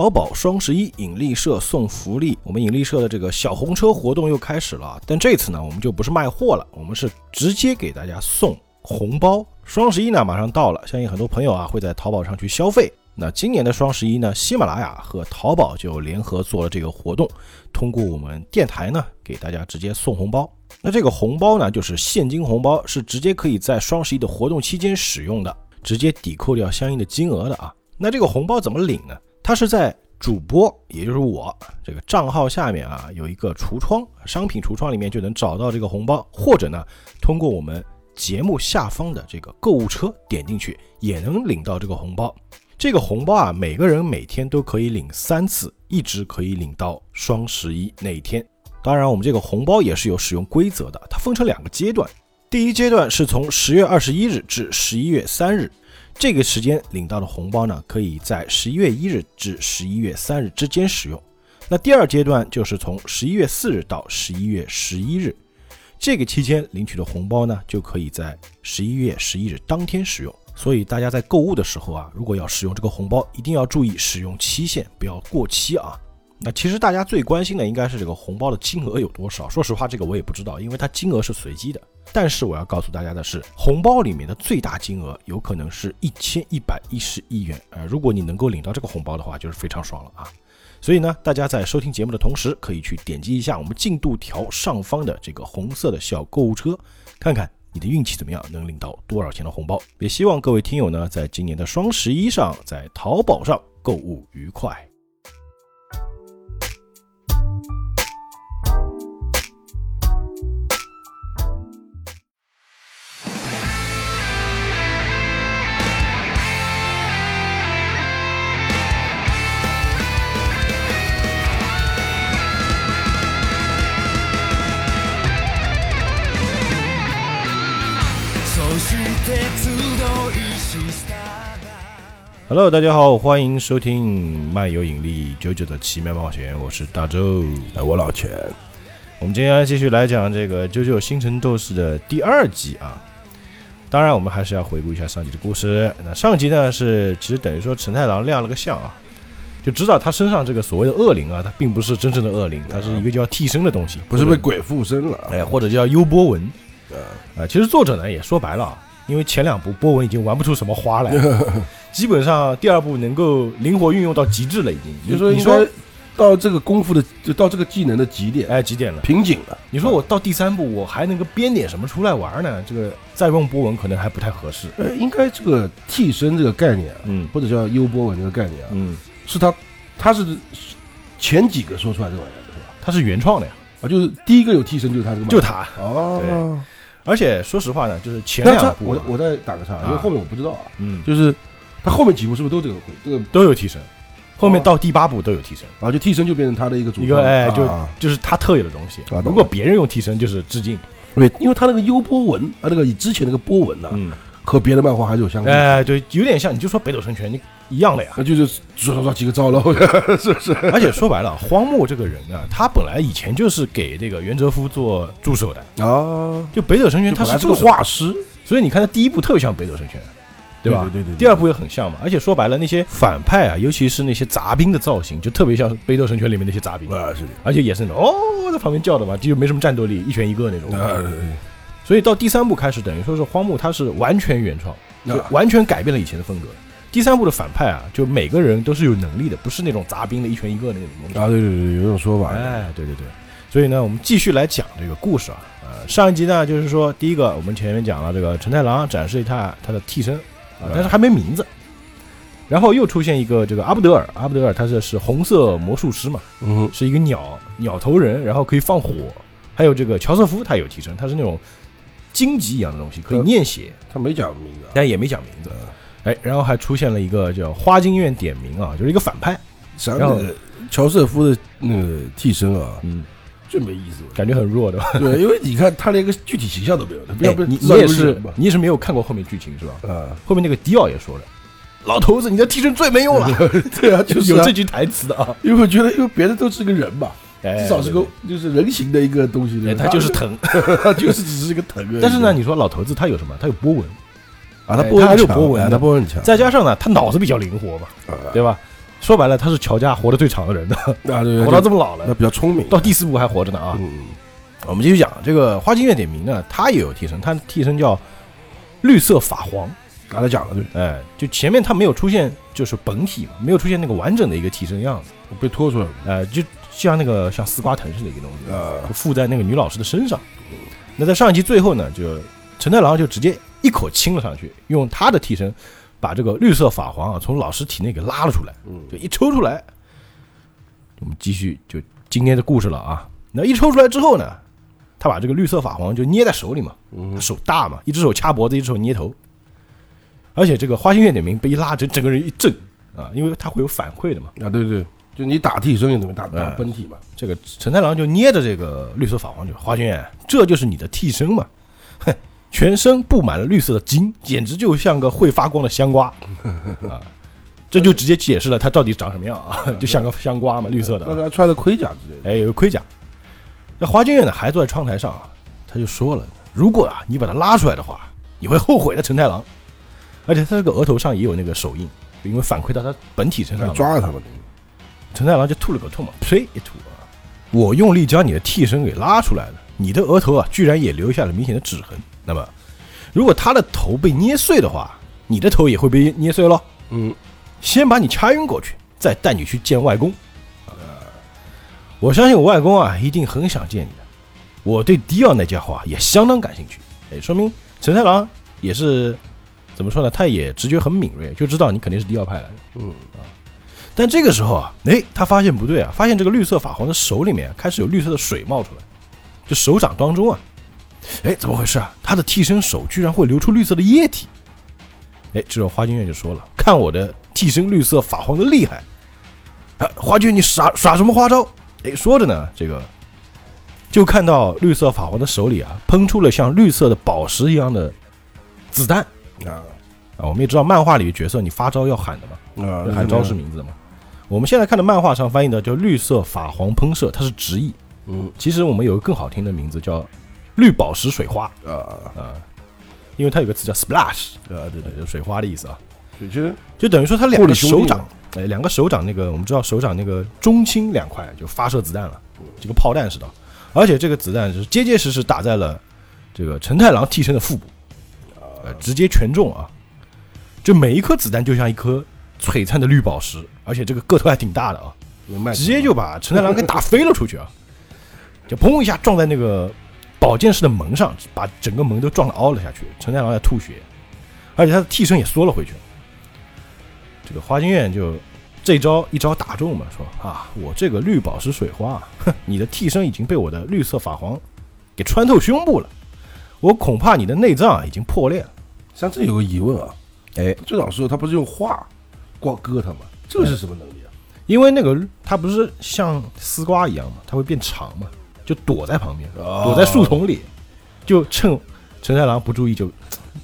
淘宝双十一引力社送福利，我们引力社的这个小红车活动又开始了。但这次呢，我们就不是卖货了，我们是直接给大家送红包。双十一呢马上到了，相信很多朋友啊会在淘宝上去消费。那今年的双十一呢，喜马拉雅和淘宝就联合做了这个活动，通过我们电台呢给大家直接送红包。那这个红包呢就是现金红包，是直接可以在双十一的活动期间使用的，直接抵扣掉相应的金额的啊。那这个红包怎么领呢？它是在主播，也就是我这个账号下面啊，有一个橱窗，商品橱窗里面就能找到这个红包，或者呢，通过我们节目下方的这个购物车点进去，也能领到这个红包。这个红包啊，每个人每天都可以领三次，一直可以领到双十一那一天。当然，我们这个红包也是有使用规则的，它分成两个阶段，第一阶段是从十月二十一日至十一月三日。这个时间领到的红包呢，可以在十一月一日至十一月三日之间使用。那第二阶段就是从十一月四日到十一月十一日，这个期间领取的红包呢，就可以在十一月十一日当天使用。所以大家在购物的时候啊，如果要使用这个红包，一定要注意使用期限，不要过期啊。那其实大家最关心的应该是这个红包的金额有多少。说实话，这个我也不知道，因为它金额是随机的。但是我要告诉大家的是，红包里面的最大金额有可能是一千一百一十亿元。呃，如果你能够领到这个红包的话，就是非常爽了啊。所以呢，大家在收听节目的同时，可以去点击一下我们进度条上方的这个红色的小购物车，看看你的运气怎么样，能领到多少钱的红包。也希望各位听友呢，在今年的双十一上，在淘宝上购物愉快。Hello，大家好，欢迎收听漫游引力九九的奇妙冒险，我是大周，哎，我老钱。我们今天继续来讲这个《九九星辰斗士》的第二集啊。当然，我们还是要回顾一下上集的故事。那上集呢，是其实等于说陈太郎亮了个相啊，就知道他身上这个所谓的恶灵啊，他并不是真正的恶灵，他是一个叫替身的东西，不是被鬼附身了，哎，或者叫幽波纹。呃，其实作者呢也说白了，因为前两部波纹已经玩不出什么花来。基本上第二部能够灵活运用到极致了，已经。你说，你说到这个功夫的，就到这个技能的极点，哎，极点了，瓶颈了。你说我到第三部，我还能够编点什么出来玩呢？这个再用波纹可能还不太合适。呃，应该这个替身这个概念，嗯，或者叫优波纹这个概念啊，嗯，是他，他是前几个说出来这玩意儿是吧？他是原创的呀，啊，就是第一个有替身就是他这个，就他哦。而且说实话呢，就是前两部，我我再打个岔，因为后面我不知道啊，嗯，就是。他后面几部是不是都这个会？这个都有替身，后面到第八部都有替身，然后就替身就变成他的一个主一个哎，就就是他特有的东西。如果别人用替身，就是致敬。对，因为他那个幽波纹啊，那个之前那个波纹呢，嗯，和别的漫画还是有相关。哎，对，有点像，你就说北斗神拳，你一样的呀。那就是抓抓抓几个招了，是不是？而且说白了，荒木这个人啊，他本来以前就是给这个袁哲夫做助手的啊。就北斗神拳，他是这个画师，所以你看他第一部特别像北斗神拳。对吧？对对对，第二部也很像嘛。而且说白了，那些反派啊，尤其是那些杂兵的造型，就特别像《北斗神拳》里面那些杂兵啊，是的。而且也是那种哦，在旁边叫的嘛，就没什么战斗力，一拳一个那种。啊，所以到第三部开始，等于说是荒木他是完全原创，就完全改变了以前的风格。第三部的反派啊，就每个人都是有能力的，不是那种杂兵的一拳一个那种东西。啊，对对对，有这种说法。哎，对对对。所以呢，我们继续来讲这个故事啊。呃，上一集呢，就是说第一个，我们前面讲了这个陈太郎展示一下他的替身。啊，但是还没名字。然后又出现一个这个阿布德尔，阿布德尔他这是红色魔术师嘛，嗯，是一个鸟鸟头人，然后可以放火。还有这个乔瑟夫，他有替身，他是那种荆棘一样的东西，可以念写。他没讲名字，但也没讲名字。哎，然后还出现了一个叫花京院点名啊，就是一个反派。然后乔瑟夫的那个替身啊，嗯。最没意思，感觉很弱的。对，因为你看他连个具体形象都没有。不要不，你你也是，你也是没有看过后面剧情是吧？啊，后面那个迪奥也说了，老头子，你的替身最没用了。对啊，就是有这句台词的啊。因为我觉得，因为别的都是个人嘛，至少是个就是人形的一个东西。他就是疼，他就是只是一个疼。但是呢，你说老头子他有什么？他有波纹啊，他波纹有波纹，他波纹强。再加上呢，他脑子比较灵活嘛，对吧？说白了，他是乔家活得最长的人的，啊 对，活到这么老了，那比较聪明，到第四部还活着呢啊。嗯，我们继续讲这个花京院点名呢，他也有替身，他的替身叫绿色法皇。刚才讲了对，哎，就前面他没有出现，就是本体嘛，没有出现那个完整的一个替身样子，被拖出来了，哎，就像那个像丝瓜藤似的一个东西，呃，附在那个女老师的身上。那在上一集最后呢，就陈太郎就直接一口亲了上去，用他的替身把这个绿色法皇啊从老师体内给拉了出来，嗯，就一抽出来，我们继续就今天的故事了啊。那一抽出来之后呢，他把这个绿色法皇就捏在手里嘛，手大嘛，一只手掐脖子，一只手捏头。而且这个花心月点名被一拉，整整个人一震啊，因为他会有反馈的嘛。啊，对对，就你打替身也等于打打本体嘛。这个陈太郎就捏着这个绿色法皇就花心月，这就是你的替身嘛。哼，全身布满了绿色的筋，简直就像个会发光的香瓜 啊！这就直接解释了他到底长什么样啊，就像个香瓜嘛，绿色的。那他穿的盔甲之类的，哎，有个盔甲。那花京月呢，还坐在窗台上啊，他就说了：“如果啊，你把他拉出来的话，你会后悔的，陈太郎。”而且他这个额头上也有那个手印，因为反馈到他本体身上，抓了他们。陈太郎就吐了口唾沫，呸一吐啊！我用力将你的替身给拉出来了，你的额头啊，居然也留下了明显的指痕。那么，如果他的头被捏碎的话，你的头也会被捏碎喽。嗯，先把你掐晕过去，再带你去见外公。呃我相信我外公啊，一定很想见你的。我对迪奥那家伙啊，也相当感兴趣。哎，说明陈太郎也是。怎么说呢？他也直觉很敏锐，就知道你肯定是迪奥派来的。嗯啊，但这个时候啊，哎，他发现不对啊，发现这个绿色法皇的手里面开始有绿色的水冒出来，就手掌当中啊，哎，怎么回事啊？他的替身手居然会流出绿色的液体。哎，这时候花君月就说了：“看我的替身绿色法皇的厉害！”啊，花君，你耍耍什么花招？哎，说着呢，这个就看到绿色法皇的手里啊，喷出了像绿色的宝石一样的子弹。啊啊！我们也知道漫画里的角色，你发招要喊的嘛，啊，喊招式名字的嘛。我们现在看的漫画上翻译的叫“绿色法皇喷射”，它是直译。嗯，其实我们有个更好听的名字叫“绿宝石水花”。啊啊！因为它有个词叫 “splash”，啊，对对，就水花的意思啊。就就等于说它两个手掌，哎，两个手掌那个，我们知道手掌那个中心两块就发射子弹了，就跟炮弹似的。而且这个子弹是结结实实打在了这个陈太郎替身的腹部。呃直接全中啊！就每一颗子弹就像一颗璀璨的绿宝石，而且这个个头还挺大的啊！直接就把陈太郎给打飞了出去啊！就砰一下撞在那个宝剑室的门上，把整个门都撞的凹了下去。陈太郎在吐血，而且他的替身也缩了回去。这个花京院就这招一招打中嘛，说啊，我这个绿宝石水花，哼，你的替身已经被我的绿色法皇给穿透胸部了。我恐怕你的内脏已经破裂了。像这有个疑问啊，哎，最早时候他不是用画刮割他吗？这个是什么能力啊？因为那个它不是像丝瓜一样嘛，它会变长嘛，就躲在旁边，躲在树丛里，就趁陈太郎不注意就。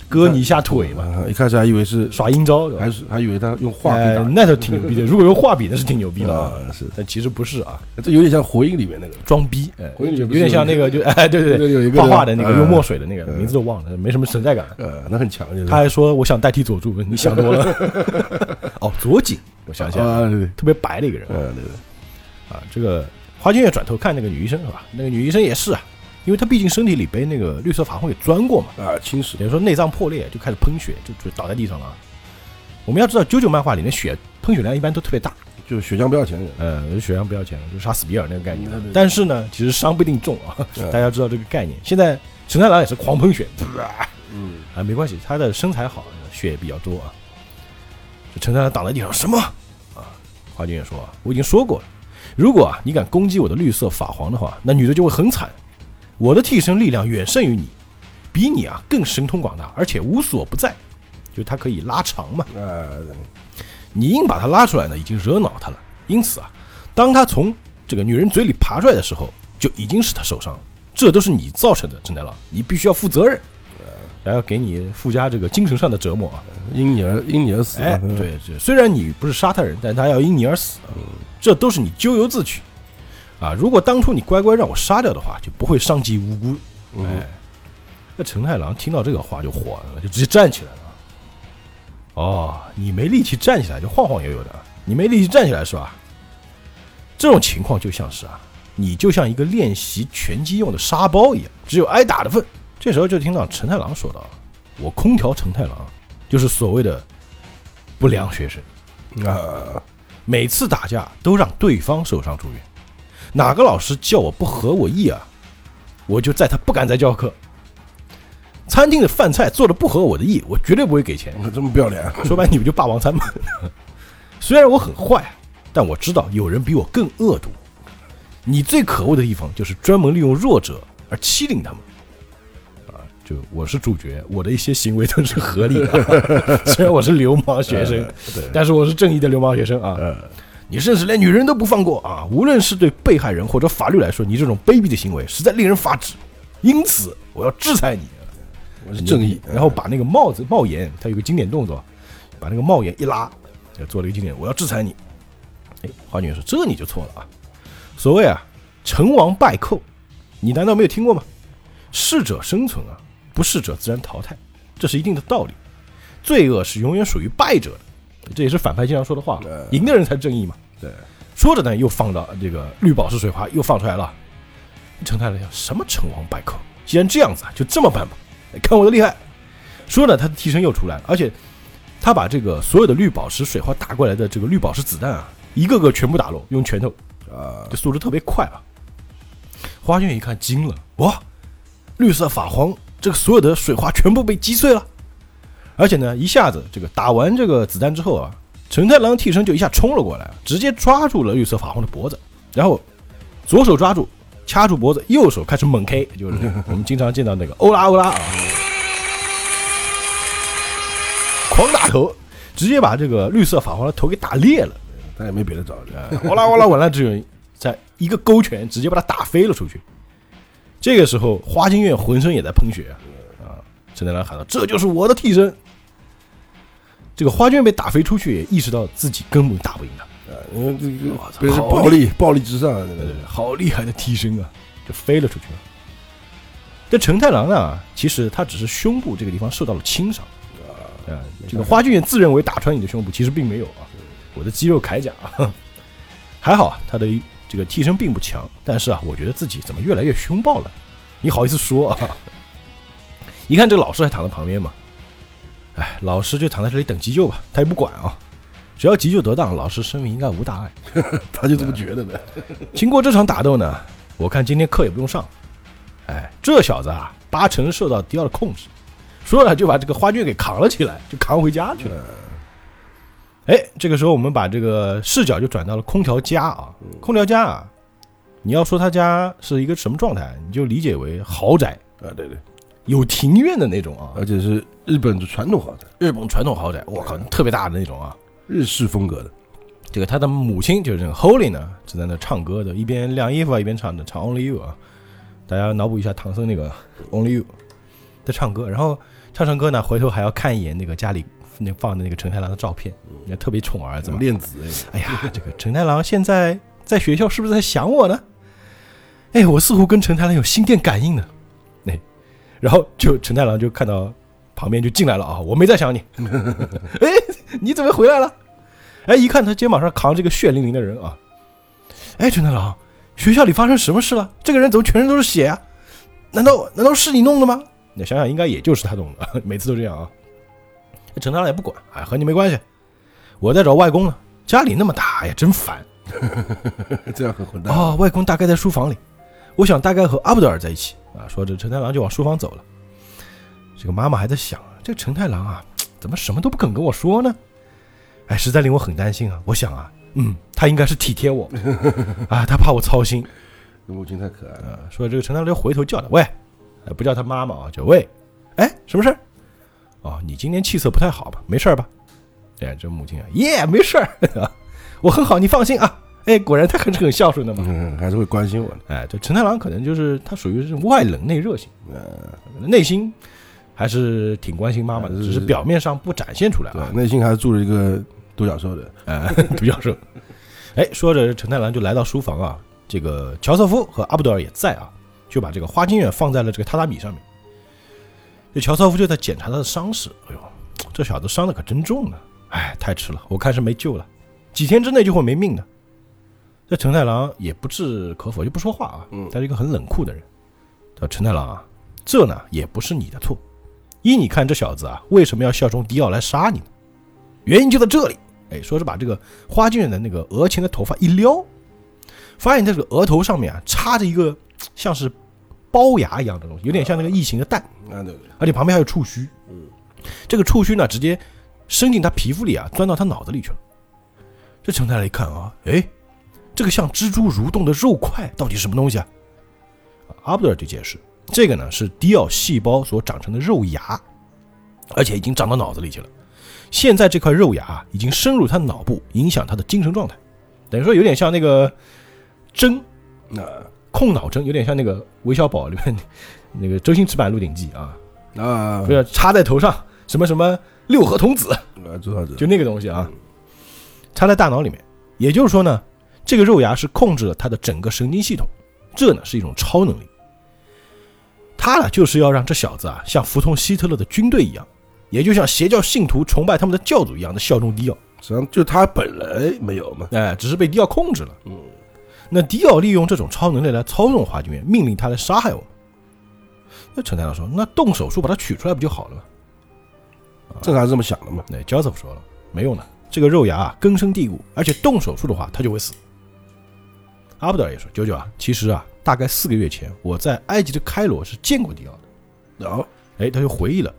割你一下腿嘛！一开始还以为是耍阴招，还是还以为他用画笔打，那倒挺牛逼的。如果用画笔，那是挺牛逼的啊！是，但其实不是啊，这有点像火影里面那个装逼，哎，火影里有点像那个就哎，对对对，有一个画画的那个用墨水的那个名字都忘了，没什么存在感。呃，那很强。他还说我想代替佐助，你想多了。哦，佐井，我想起来了，特别白的一个人。对对。啊，这个花京月转头看那个女医生是吧？那个女医生也是啊。因为她毕竟身体里被那个绿色法皇给钻过嘛，啊，侵蚀，等于说内脏破裂就开始喷血，就就倒在地上了。我们要知道，九九漫画里面血喷血量一般都特别大，就是血浆不要钱，呃，血浆不要钱，就杀死比尔那个概念。但是呢，其实伤不一定重啊，大家知道这个概念。现在陈太郎也是狂喷血，嗯，啊，没关系，他的身材好，血也比较多啊。陈太郎倒在地上，什么？啊，华军也说，我已经说过了，如果啊你敢攻击我的绿色法皇的话，那女的就会很惨。我的替身力量远胜于你，比你啊更神通广大，而且无所不在，就它可以拉长嘛。呃，你硬把它拉出来呢，已经惹恼他了。因此啊，当他从这个女人嘴里爬出来的时候，就已经是他受伤了。这都是你造成的，陈太郎，你必须要负责任，还要给你附加这个精神上的折磨啊，因你而因你而死。哎，对，虽然你不是杀他人，但他要因你而死，这都是你咎由自取。啊！如果当初你乖乖让我杀掉的话，就不会伤及无辜。哎，那陈太郎听到这个话就火了，就直接站起来了。哦，你没力气站起来，就晃晃悠悠的，你没力气站起来是吧？这种情况就像是啊，你就像一个练习拳击用的沙包一样，只有挨打的份。这时候就听到陈太郎说道：“我空调陈太郎就是所谓的不良学生啊，每次打架都让对方受伤住院。哪个老师叫我不合我意啊，我就在他不敢再教课。餐厅的饭菜做的不合我的意，我绝对不会给钱。这么不要脸，说白你不就霸王餐吗。虽然我很坏。”但我知道有人比我更恶毒。你最可恶的地方就是专门利用弱者而欺凌他们。啊，就我是主角，我的一些行为都是合理的。虽然我是流氓学生，但是我是正义的流氓学生啊。你甚至连女人都不放过啊！无论是对被害人或者法律来说，你这种卑鄙的行为实在令人发指。因此，我要制裁你。我是正义。然后把那个帽子帽檐，他有个经典动作，把那个帽檐一拉，就做了一个经典。我要制裁你。哎，花女说：“这你就错了啊！所谓啊，成王败寇，你难道没有听过吗？适者生存啊，不适者自然淘汰，这是一定的道理。罪恶是永远属于败者的，这也是反派经常说的话。赢的人才正义嘛。对，说着呢，又放到这个绿宝石水花又放出来了。陈太郎想：什么成王败寇？既然这样子啊，就这么办吧。看我的厉害！说着，他的替身又出来了，而且他把这个所有的绿宝石水花打过来的这个绿宝石子弹啊。”一个个全部打落，用拳头，啊，这速度特别快啊！花卷一看惊了，哇，绿色法皇，这个所有的水花全部被击碎了，而且呢，一下子这个打完这个子弹之后啊，陈太郎替身就一下冲了过来，直接抓住了绿色法皇的脖子，然后左手抓住掐住脖子，右手开始猛 K，就是 我们经常见到那个欧拉欧拉啊，狂打头，直接把这个绿色法皇的头给打裂了。他也没别的招，哇啦哇啦，完了，只有在一个勾拳，直接把他打飞了出去。这个时候，花京院浑身也在喷血啊！陈太郎喊道：“这就是我的替身。”这个花卷被打飞出去，也意识到自己根本打不赢他啊！因为这个暴力，暴力之上，好厉害的替身啊，就飞了出去了。这陈太郎呢，其实他只是胸部这个地方受到了轻伤啊。这个花卷自认为打穿你的胸部，其实并没有啊。我的肌肉铠甲，还好，他的这个替身并不强，但是啊，我觉得自己怎么越来越凶暴了？你好意思说啊？一看这个老师还躺在旁边嘛，哎，老师就躺在这里等急救吧，他也不管啊，只要急救得当，老师生命应该无大碍，他就这么觉得的。经过这场打斗呢，我看今天课也不用上，哎，这小子啊，八成受到迪奥的控制，说着就把这个花卷给扛了起来，就扛回家去了。哎，这个时候我们把这个视角就转到了空调家啊，空调家啊，你要说他家是一个什么状态，你就理解为豪宅啊，对对，有庭院的那种啊，而且是日本的传统豪宅，日本传统豪宅，我靠，特别大的那种啊，日式风格的。这个他的母亲就是这个 Holy 呢，就在那唱歌的，一边晾衣服啊，一边唱的，唱 Only You 啊，大家脑补一下唐僧那个 Only You 在唱歌，然后唱唱歌呢，回头还要看一眼那个家里。那放的那个陈太郎的照片，也特别宠儿子嘛，恋子哎。哎呀，这个陈太郎现在在学校是不是在想我呢？哎，我似乎跟陈太郎有心电感应呢。哎，然后就陈太郎就看到旁边就进来了啊，我没在想你。哎，你怎么回来了？哎，一看他肩膀上扛着个血淋淋的人啊。哎，陈太郎，学校里发生什么事了？这个人怎么全身都是血啊？难道难道是你弄的吗？你想想，应该也就是他弄的，每次都这样啊。陈太郎也不管，哎，和你没关系，我在找外公呢。家里那么大，哎呀，真烦。这样很混蛋啊！外公大概在书房里，我想大概和阿布德尔在一起啊。说着，陈太郎就往书房走了。这个妈妈还在想，这个陈太郎啊，怎么什么都不肯跟我说呢？哎，实在令我很担心啊。我想啊，嗯，他应该是体贴我啊，他怕我操心。母亲太可爱了。说这个陈太郎就回头叫他，喂，不叫他妈妈啊，叫喂，哎，什么事儿？哦，你今天气色不太好吧？没事吧？哎，这母亲啊，耶，没事儿，我很好，你放心啊。哎，果然他还是很孝顺的嘛，嗯，还是会关心我的。哎，这陈太郎可能就是他属于是外冷内热型，呃，内心还是挺关心妈妈的，只是表面上不展现出来啊。内心还是住着一个独角兽的，哎，独角兽。哎，说着，陈太郎就来到书房啊，这个乔瑟夫和阿布德尔也在啊，就把这个花金远放在了这个榻榻米上面。这乔瑟夫就在检查他的伤势。哎呦，这小子伤的可真重呢！哎，太迟了，我看是没救了。几天之内就会没命的。这陈太郎也不置可否，就不说话啊。嗯，他是一个很冷酷的人。说陈太郎啊，这呢也不是你的错。依你看，这小子啊，为什么要效忠迪奥来杀你呢？原因就在这里。哎，说是把这个花京院的那个额前的头发一撩，发现他这个额头上面啊插着一个像是龅牙一样的东西，有点像那个异形的蛋。啊对。而且旁边还有触须。嗯。这个触须呢，直接伸进他皮肤里啊，钻到他脑子里去了。这陈太太一看啊，哎，这个像蜘蛛蠕动的肉块到底什么东西啊？阿布德尔就解释，这个呢是迪奥细胞所长成的肉芽，而且已经长到脑子里去了。现在这块肉芽已经深入他脑部，影响他的精神状态，等于说有点像那个针，那控脑针，有点像那个韦小宝里面那个周星驰版《鹿鼎记》啊啊，不要插在头上什么什么六合童子，就那个东西啊，插在大脑里面。也就是说呢，这个肉芽是控制了他的整个神经系统，这呢是一种超能力。他呢就是要让这小子啊像服从希特勒的军队一样。也就像邪教信徒崇拜他们的教主一样的效忠迪奥，实际上就他本来没有嘛，哎，只是被迪奥控制了。嗯，那迪奥利用这种超能力来操纵华君院，命令他来杀害我们。那陈太郎说：“那动手术把它取出来不就好了吗？”正常这么想的嘛。那焦瑟夫说了：“没用的，这个肉芽啊根深蒂固，而且动手术的话他就会死。”阿布德尔也说：“九九啊，其实啊，大概四个月前我在埃及的开罗是见过迪奥的。”然后，哎，他就回忆了。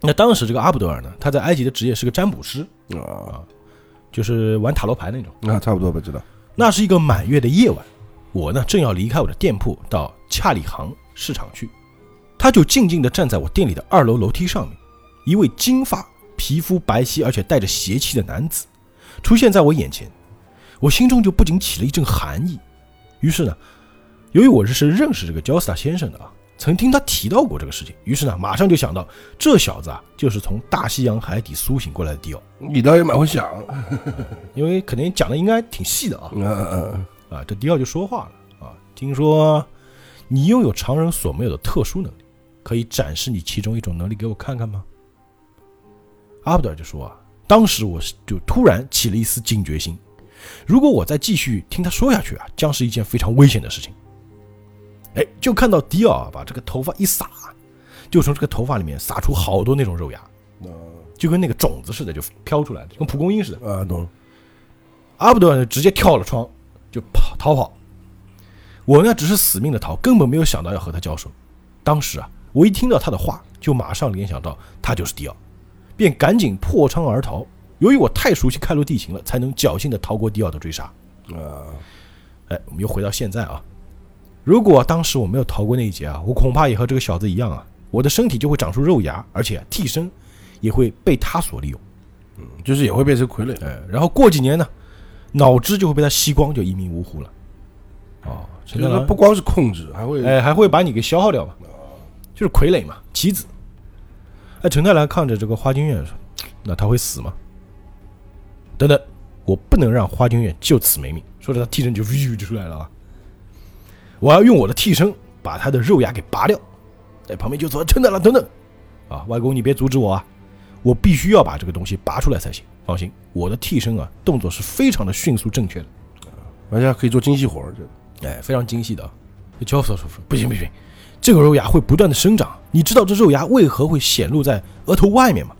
那当时这个阿布德尔呢，他在埃及的职业是个占卜师啊，就是玩塔罗牌那种啊，差不多吧，知道。那是一个满月的夜晚，我呢正要离开我的店铺到恰里行市场去，他就静静地站在我店里的二楼楼梯上面，一位金发、皮肤白皙而且带着邪气的男子出现在我眼前，我心中就不仅起了一阵寒意。于是呢，由于我是认识这个焦斯塔先生的啊。曾听他提到过这个事情，于是呢，马上就想到这小子啊，就是从大西洋海底苏醒过来的迪奥。你倒也蛮会想，因为肯定讲的应该挺细的啊。嗯嗯嗯啊，这迪奥就说话了啊，听说你拥有常人所没有的特殊能力，可以展示你其中一种能力给我看看吗？阿布德尔就说啊，当时我就突然起了一丝警觉心，如果我再继续听他说下去啊，将是一件非常危险的事情。哎，就看到迪奥把这个头发一撒，就从这个头发里面撒出好多那种肉芽，就跟那个种子似的，就飘出来，跟蒲公英似的。啊，懂。阿布德尔直接跳了窗，就跑逃跑。我呢，只是死命的逃，根本没有想到要和他交手。当时啊，我一听到他的话，就马上联想到他就是迪奥，便赶紧破窗而逃。由于我太熟悉开罗地形了，才能侥幸的逃过迪奥的追杀。啊，哎，我们又回到现在啊。如果当时我没有逃过那一劫啊，我恐怕也和这个小子一样啊，我的身体就会长出肉芽，而且替身也会被他所利用，嗯，就是也会变成傀儡，哎，然后过几年呢，脑汁就会被他吸光，就一命呜呼了。哦，就是他不光是控制，还会哎，还会把你给消耗掉嘛，就是傀儡嘛，棋子。哎，陈太郎看着这个花京院说：“那他会死吗？”等等，我不能让花京院就此没命。说着，他替身就呜就出来了啊。我要用我的替身把他的肉芽给拔掉，在旁边就说：“等等了，等等，啊，外公你别阻止我啊，我必须要把这个东西拔出来才行。放心，我的替身啊，动作是非常的迅速正确的，玩家可以做精细活儿，哎，非常精细的。焦瑟说：不行不行，这个肉芽会不断的生长，你知道这肉芽为何会显露在额头外面吗？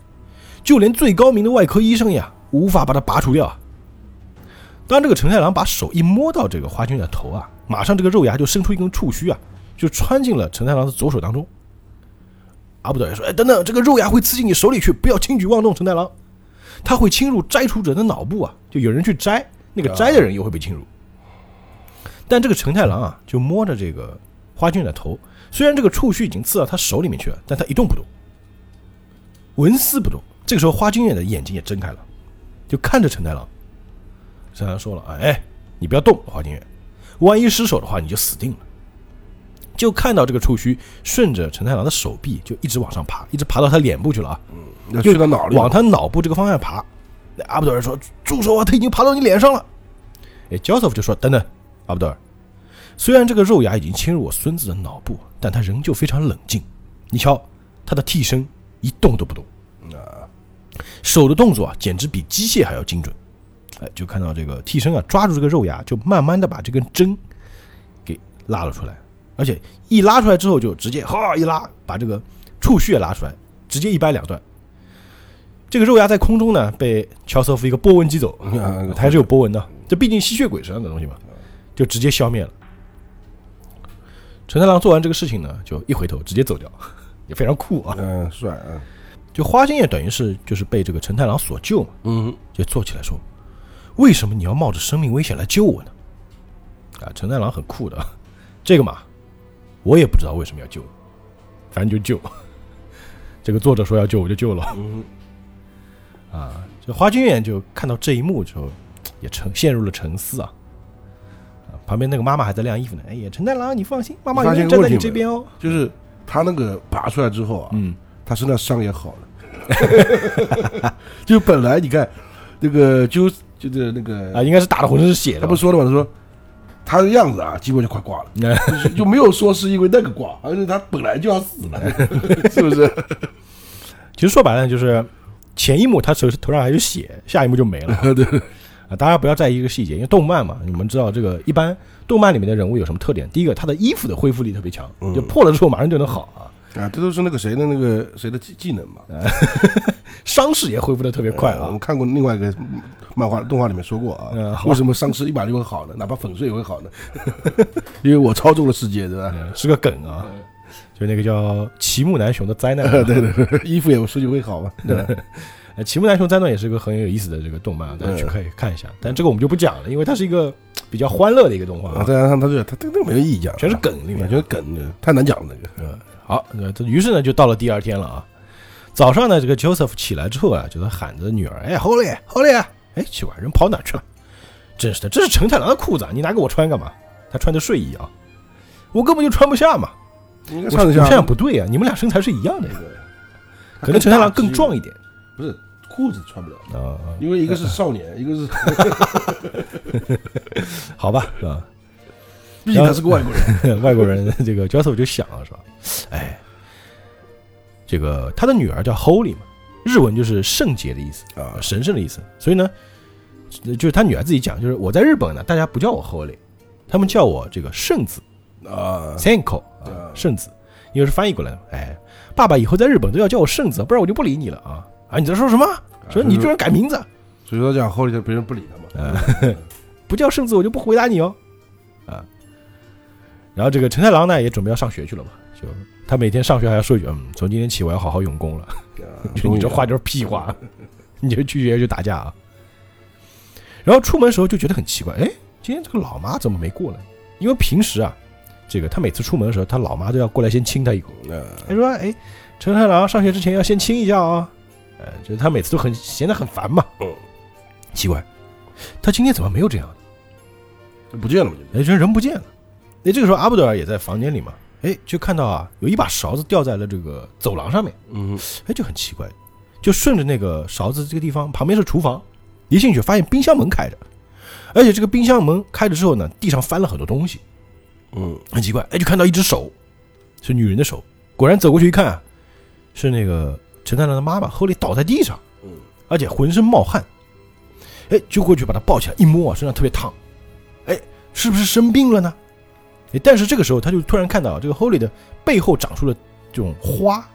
就连最高明的外科医生呀，无法把它拔除掉。当这个陈太郎把手一摸到这个花君的头啊。”马上，这个肉芽就伸出一根触须啊，就穿进了陈太郎的左手当中。阿布德也说：“哎，等等，这个肉芽会刺进你手里去，不要轻举妄动。”陈太郎，他会侵入摘除者的脑部啊，就有人去摘，那个摘的人又会被侵入。但这个陈太郎啊，就摸着这个花卷的头，虽然这个触须已经刺到他手里面去了，但他一动不动，纹丝不动。这个时候，花君远的眼睛也睁开了，就看着陈太郎。陈太郎说了：“哎，你不要动，花君远。”万一失手的话，你就死定了。就看到这个触须顺着陈太郎的手臂就一直往上爬，一直爬到他脸部去了啊！嗯，去到脑里，往他脑部这个方向爬。那阿布德尔说：“住手啊！他已经爬到你脸上了。”哎，焦瑟夫就说：“等等，阿布德尔，虽然这个肉芽已经侵入我孙子的脑部，但他仍旧非常冷静。你瞧，他的替身一动都不动，啊，手的动作啊，简直比机械还要精准。哎，就看到这个替身啊，抓住这个肉芽，就慢慢的把这根针给拉了出来，而且一拉出来之后，就直接哈一拉，把这个触须也拉出来，直接一掰两断。这个肉芽在空中呢，被乔瑟夫一个波纹击走，它还是有波纹的，这毕竟吸血鬼身上的东西嘛，就直接消灭了。陈太郎做完这个事情呢，就一回头直接走掉，也非常酷啊，嗯，帅啊。就花京院等于是就是被这个陈太郎所救嘛，嗯，就坐起来说：“为什么你要冒着生命危险来救我呢？”啊，陈太郎很酷的，这个嘛，我也不知道为什么要救，反正就救。这个作者说要救我就救了。嗯，啊，这花君远就看到这一幕之后，也沉陷入了沉思啊。啊，旁边那个妈妈还在晾衣服呢。哎呀，陈太郎，你放心，妈妈永远站在你这边哦。就是他那个拔出来之后啊，嗯。他身上伤也好了，就本来你看，那个就就是那个啊，应该是打的浑身是血。他不说了吗？他说他的样子啊，基本就快挂了，就没有说是因为那个挂，而是他本来就要死了，是不是？其实说白了就是前一幕他手头上还有血，下一幕就没了。对啊，大家不要在意一个细节，因为动漫嘛，你们知道这个一般动漫里面的人物有什么特点？第一个，他的衣服的恢复力特别强，就破了之后马上就能好啊。啊，这都是那个谁的那个谁的技技能嘛？伤势也恢复的特别快啊！我们看过另外一个漫画动画里面说过啊，为什么伤势一把就会好呢？哪怕粉碎也会好呢？因为我操纵了世界，对吧？是个梗啊，就那个叫齐木南雄的灾难，对对，衣服也说就会好嘛。对，齐木南雄灾难也是一个很有意思的这个动漫，大家去可以看一下。但这个我们就不讲了，因为它是一个比较欢乐的一个动画。再加上它这个，它这个没有意义讲，全是梗里面，全是梗，太难讲了这个。好，那于是呢，就到了第二天了啊。早上呢，这个 Joseph 起来之后啊，就在喊着女儿：“哎，Holly，Holly，哎，奇怪，人跑哪去了？真是的，这是陈太郎的裤子，啊你拿给我穿干嘛？他穿的睡衣啊，我根本就穿不下嘛。应该穿得下。这样不对啊，你们俩身材是一样的，可能陈太郎更壮一点。不是，裤子穿不了啊，因为一个是 少年，一个是 好吧，是吧？毕竟他是个外国人，外国人这个 Joseph 就想了是吧？哎，这个他的女儿叫 Holy 嘛，日文就是圣洁的意思啊，神圣的意思。所以呢，就是他女儿自己讲，就是我在日本呢，大家不叫我 Holy，他们叫我这个圣子啊，Thanko 啊，圣子，因为是翻译过来的。哎，爸爸以后在日本都要叫我圣子，不然我就不理你了啊啊！你在说什么？说你居然改名字？所以说讲 Holy，别人不理他嘛，不叫圣子我就不回答你哦，啊。然后这个陈太郎呢，也准备要上学去了嘛。就他每天上学还要说一句：“嗯，从今天起我要好好用功了。”就 你这话就是屁话，你就拒绝就打架啊。然后出门时候就觉得很奇怪，哎，今天这个老妈怎么没过来？因为平时啊，这个他每次出门的时候，他老妈都要过来先亲他一口。他说：“哎，陈太郎上学之前要先亲一下啊。”呃，就是他每次都很闲得很烦嘛。奇怪，他今天怎么没有这样？不见了吗？哎，这人不见了。哎，这个时候阿布德尔也在房间里嘛，哎，就看到啊，有一把勺子掉在了这个走廊上面，嗯，哎，就很奇怪，就顺着那个勺子这个地方，旁边是厨房，一进去发现冰箱门开着，而且这个冰箱门开着之后呢，地上翻了很多东西，嗯，很奇怪，哎，就看到一只手，是女人的手，果然走过去一看，是那个陈太郎的妈妈，后来倒在地上，嗯，而且浑身冒汗，哎，就过去把她抱起来，一摸啊，身上特别烫，哎，是不是生病了呢？但是这个时候，他就突然看到这个 Holy 的背后长出了这种花，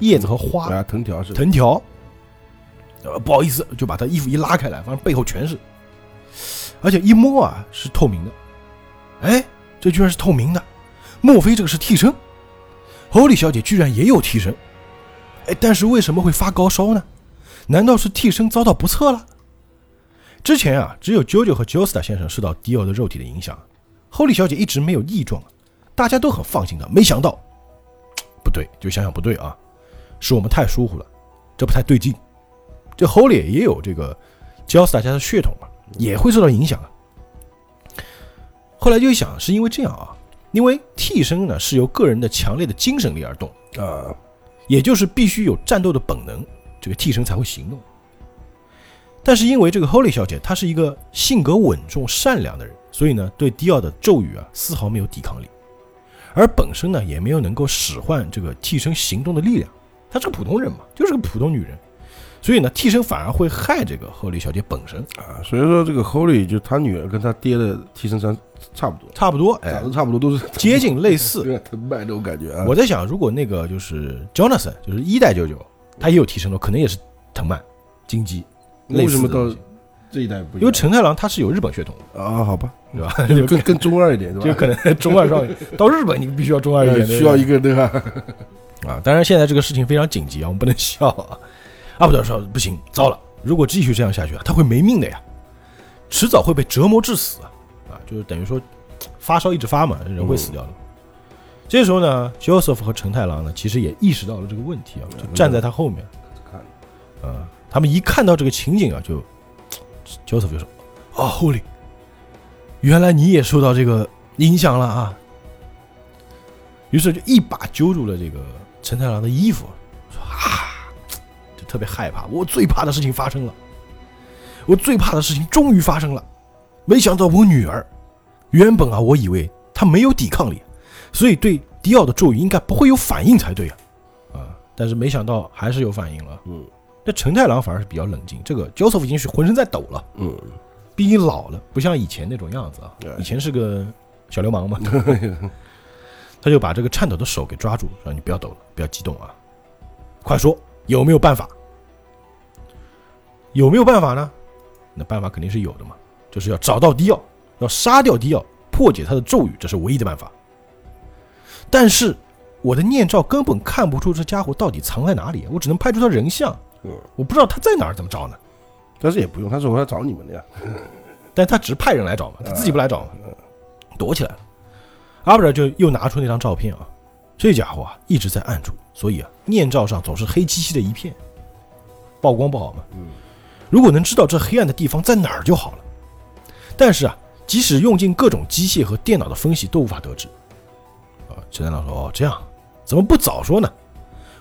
叶子和花啊，藤条是藤条。呃，不好意思，就把他衣服一拉开来，反正背后全是，而且一摸啊是透明的。哎，这居然是透明的，莫非这个是替身？Holy 小姐居然也有替身？哎，但是为什么会发高烧呢？难道是替身遭到不测了？之前啊，只有 JoJo 和 Josta 先生受到迪奥的肉体的影响。Holy 小姐一直没有异状，大家都很放心的。没想到，不对，就想想不对啊，是我们太疏忽了，这不太对劲。这 Holy 也有这个 Joss 大家的血统嘛，也会受到影响啊。后来就一想，是因为这样啊，因为替身呢是由个人的强烈的精神力而动啊，也就是必须有战斗的本能，这个替身才会行动。但是因为这个 Holy 小姐她是一个性格稳重、善良的人。所以呢，对迪奥的咒语啊，丝毫没有抵抗力，而本身呢，也没有能够使唤这个替身行动的力量。她是个普通人嘛，就是个普通女人，所以呢，替身反而会害这个 Holy 小姐本身。啊。所以说，这个 Holy 就她女儿跟她爹的替身三差不多，差不多，长得差不多，都是。接近类似，有点藤蔓那种感觉啊。我在想，如果那个就是 Jonathan，就是一代舅舅，他也有替身的，可能也是藤蔓、金鸡，为什么到这一代不？因为陈太郎他是有日本血统的。啊，好吧，对吧？就更更中二一点，对吧？就可能 中二少女到日本，你必须要中二一点，需要一个对吧？啊，当然现在这个事情非常紧急啊，我们不能笑啊。啊，不对说：“不行，糟了！如果继续这样下去啊，他会没命的呀，迟早会被折磨致死啊！啊，就是等于说发烧一直发嘛，人会死掉的。这时候呢，Joseph 和陈太郎呢，其实也意识到了这个问题啊，就站在他后面看。啊，他们一看到这个情景啊，就 Joseph 就说：‘啊，Holy，原来你也受到这个影响了啊！’于是就一把揪住了这个陈太郎的衣服，说：‘啊！’就特别害怕，我最怕的事情发生了，我最怕的事情终于发生了。没想到我女儿，原本啊，我以为她没有抵抗力，所以对迪奥的咒语应该不会有反应才对啊，啊！但是没想到还是有反应了。嗯，那陈太郎反而是比较冷静，这个焦瑟夫已经是浑身在抖了。嗯，毕竟老了，不像以前那种样子啊。以前是个小流氓嘛。他就把这个颤抖的手给抓住，说：“你不要抖了，不要激动啊，快说有没有办法。”有没有办法呢？那办法肯定是有的嘛，就是要找到迪奥，要杀掉迪奥，破解他的咒语，这是唯一的办法。但是我的念照根本看不出这家伙到底藏在哪里，我只能拍出他人像，我不知道他在哪儿，怎么找呢？但是也不用，他是我要找你们的呀。但他只是派人来找嘛，他自己不来找，躲起来了。阿布尔就又拿出那张照片啊，这家伙啊一直在暗处，所以啊念照上总是黑漆漆的一片，曝光不好嘛。嗯。如果能知道这黑暗的地方在哪儿就好了，但是啊，即使用尽各种机械和电脑的分析都无法得知。啊，陈三郎说：“哦，这样，怎么不早说呢？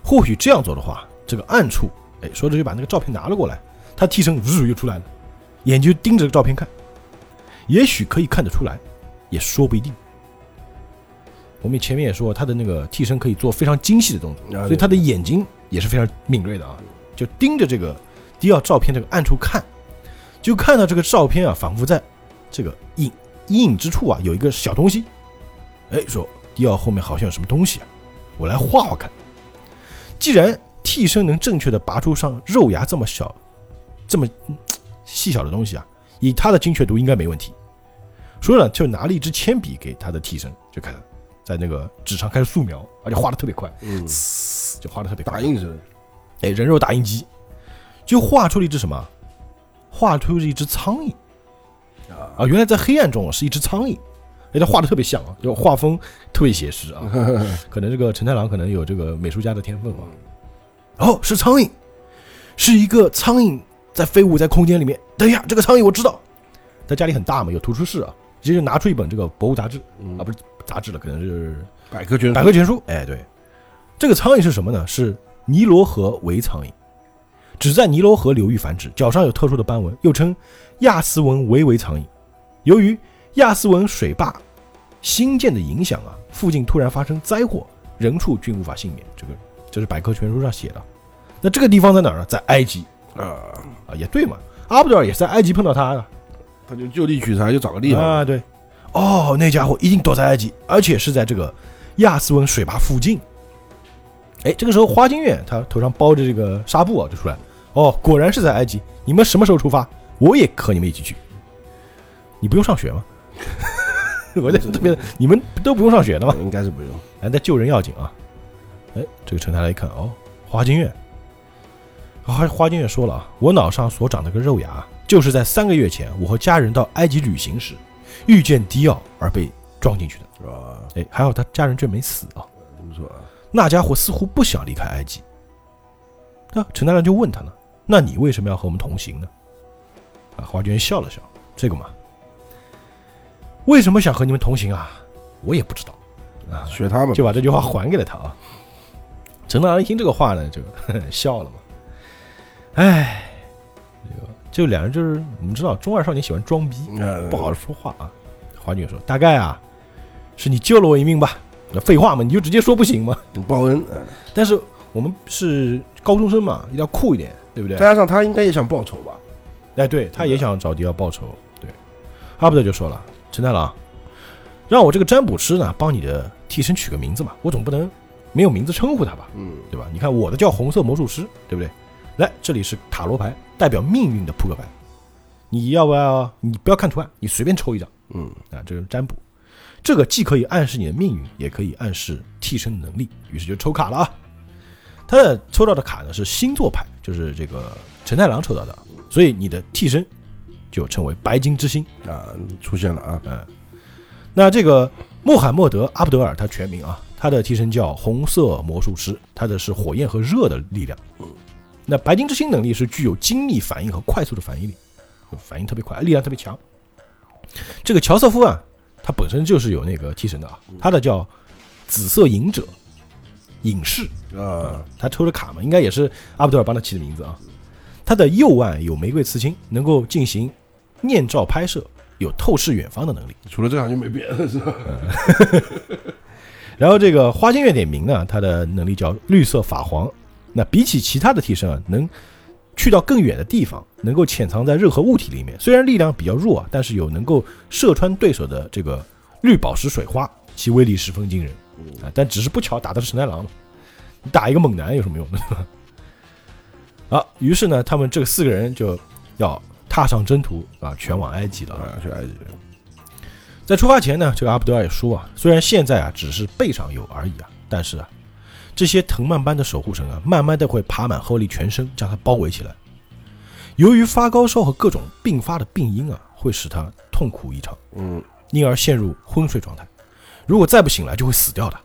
或许这样做的话，这个暗处……哎，说着就把那个照片拿了过来，他替身日又出来了，眼睛盯着这个照片看，也许可以看得出来，也说不一定。我们前面也说，他的那个替身可以做非常精细的动作，所以他的眼睛也是非常敏锐的啊，就盯着这个。”迪奥照片这个暗处看，就看到这个照片啊，仿佛在这个影阴影之处啊，有一个小东西。哎，说迪奥后面好像有什么东西啊，我来画画看。既然替身能正确的拔出上肉芽这么小、这么 细小的东西啊，以他的精确度应该没问题。说了就拿了一支铅笔给他的替身，就开始在那个纸上开始素描，而且画的特别快，嗯，就画的特别快打印似的，哎，人肉打印机。就画出了一只什么？画出了一只苍蝇啊！原来在黑暗中是一只苍蝇，哎，他画的特别像啊，就画风特别写实啊。可能这个陈太郎可能有这个美术家的天分啊。哦，是苍蝇，是一个苍蝇在飞舞在空间里面。等一下，这个苍蝇我知道，他家里很大嘛，有图书室啊，直接就拿出一本这个博物杂志啊，不是杂志了，可能是百科全百科全书。哎，对，这个苍蝇是什么呢？是尼罗河围苍蝇。只在尼罗河流域繁殖，脚上有特殊的斑纹，又称亚斯文维维苍蝇。由于亚斯文水坝新建的影响啊，附近突然发生灾祸，人畜均无法幸免。这个这是百科全书上写的。那这个地方在哪儿呢？在埃及啊啊，也对嘛。阿布德尔也是在埃及碰到他的，他就就地取材，就找个地方啊。对，哦，那家伙一定躲在埃及，而且是在这个亚斯文水坝附近。哎，这个时候花京院他头上包着这个纱布啊，就出来了。哦，果然是在埃及。你们什么时候出发？我也和你们一起去。你不用上学吗？我在特别，你们都不用上学的吗？应该是不用。哎，那救人要紧啊！哎，这个陈太来一看，哦，花京院。花花京院说了啊，我脑上所长的个肉芽，就是在三个月前，我和家人到埃及旅行时，遇见迪奥而被撞进去的，是吧？哎，还好他家人却没死啊，不错啊。那家伙似乎不想离开埃及。那陈太郎就问他呢。那你为什么要和我们同行呢？啊，花娟笑了笑，这个嘛，为什么想和你们同行啊？我也不知道，啊，学他们，就把这句话还给了他啊。陈大郎一听这个话呢，就 笑了嘛。哎，就两人就是我们知道，中二少年喜欢装逼，不好好说话啊。华女说：“大概啊，是你救了我一命吧？那废话嘛，你就直接说不行吗？报恩。但是我们是高中生嘛，一定要酷一点。”对不对？再加上他应该也想报仇吧？哎，对，他也想找迪奥报仇。对，阿布德就说了：“陈太郎，让我这个占卜师呢，帮你的替身取个名字嘛，我总不能没有名字称呼他吧？嗯，对吧？你看我的叫红色魔术师，对不对？来，这里是塔罗牌，代表命运的扑克牌，你要不要？你不要看图案，你随便抽一张。嗯，啊，这是占卜，这个既可以暗示你的命运，也可以暗示替身能力。于是就抽卡了啊。他的抽到的卡呢是星座牌，就是这个陈太郎抽到的。”所以你的替身就称为白金之星啊，出现了啊，嗯，那这个穆罕默德阿布德尔他全名啊，他的替身叫红色魔术师，他的是火焰和热的力量。那白金之星能力是具有精密反应和快速的反应力，反应特别快，力量特别强。这个乔瑟夫啊，他本身就是有那个替身的啊，他的叫紫色隐者隐士啊，他抽的卡嘛，应该也是阿布德尔帮他起的名字啊。他的右腕有玫瑰刺青，能够进行念照拍摄，有透视远方的能力。除了这样就没别的，是吧？然后这个花间月点名呢，他的能力叫绿色法皇。那比起其他的替身啊，能去到更远的地方，能够潜藏在任何物体里面。虽然力量比较弱啊，但是有能够射穿对手的这个绿宝石水花，其威力十分惊人啊。但只是不巧打的是神太郎嘛，你打一个猛男有什么用呢？好，于是呢，他们这四个人就要踏上征途啊，前往埃及了。啊，去埃及。在出发前呢，这个阿布德尔也说啊，虽然现在啊只是背上有而已啊，但是啊，这些藤蔓般的守护神啊，慢慢的会爬满后利全身，将他包围起来。由于发高烧和各种并发的病因啊，会使他痛苦异常，嗯，因而陷入昏睡状态。如果再不醒来，就会死掉的。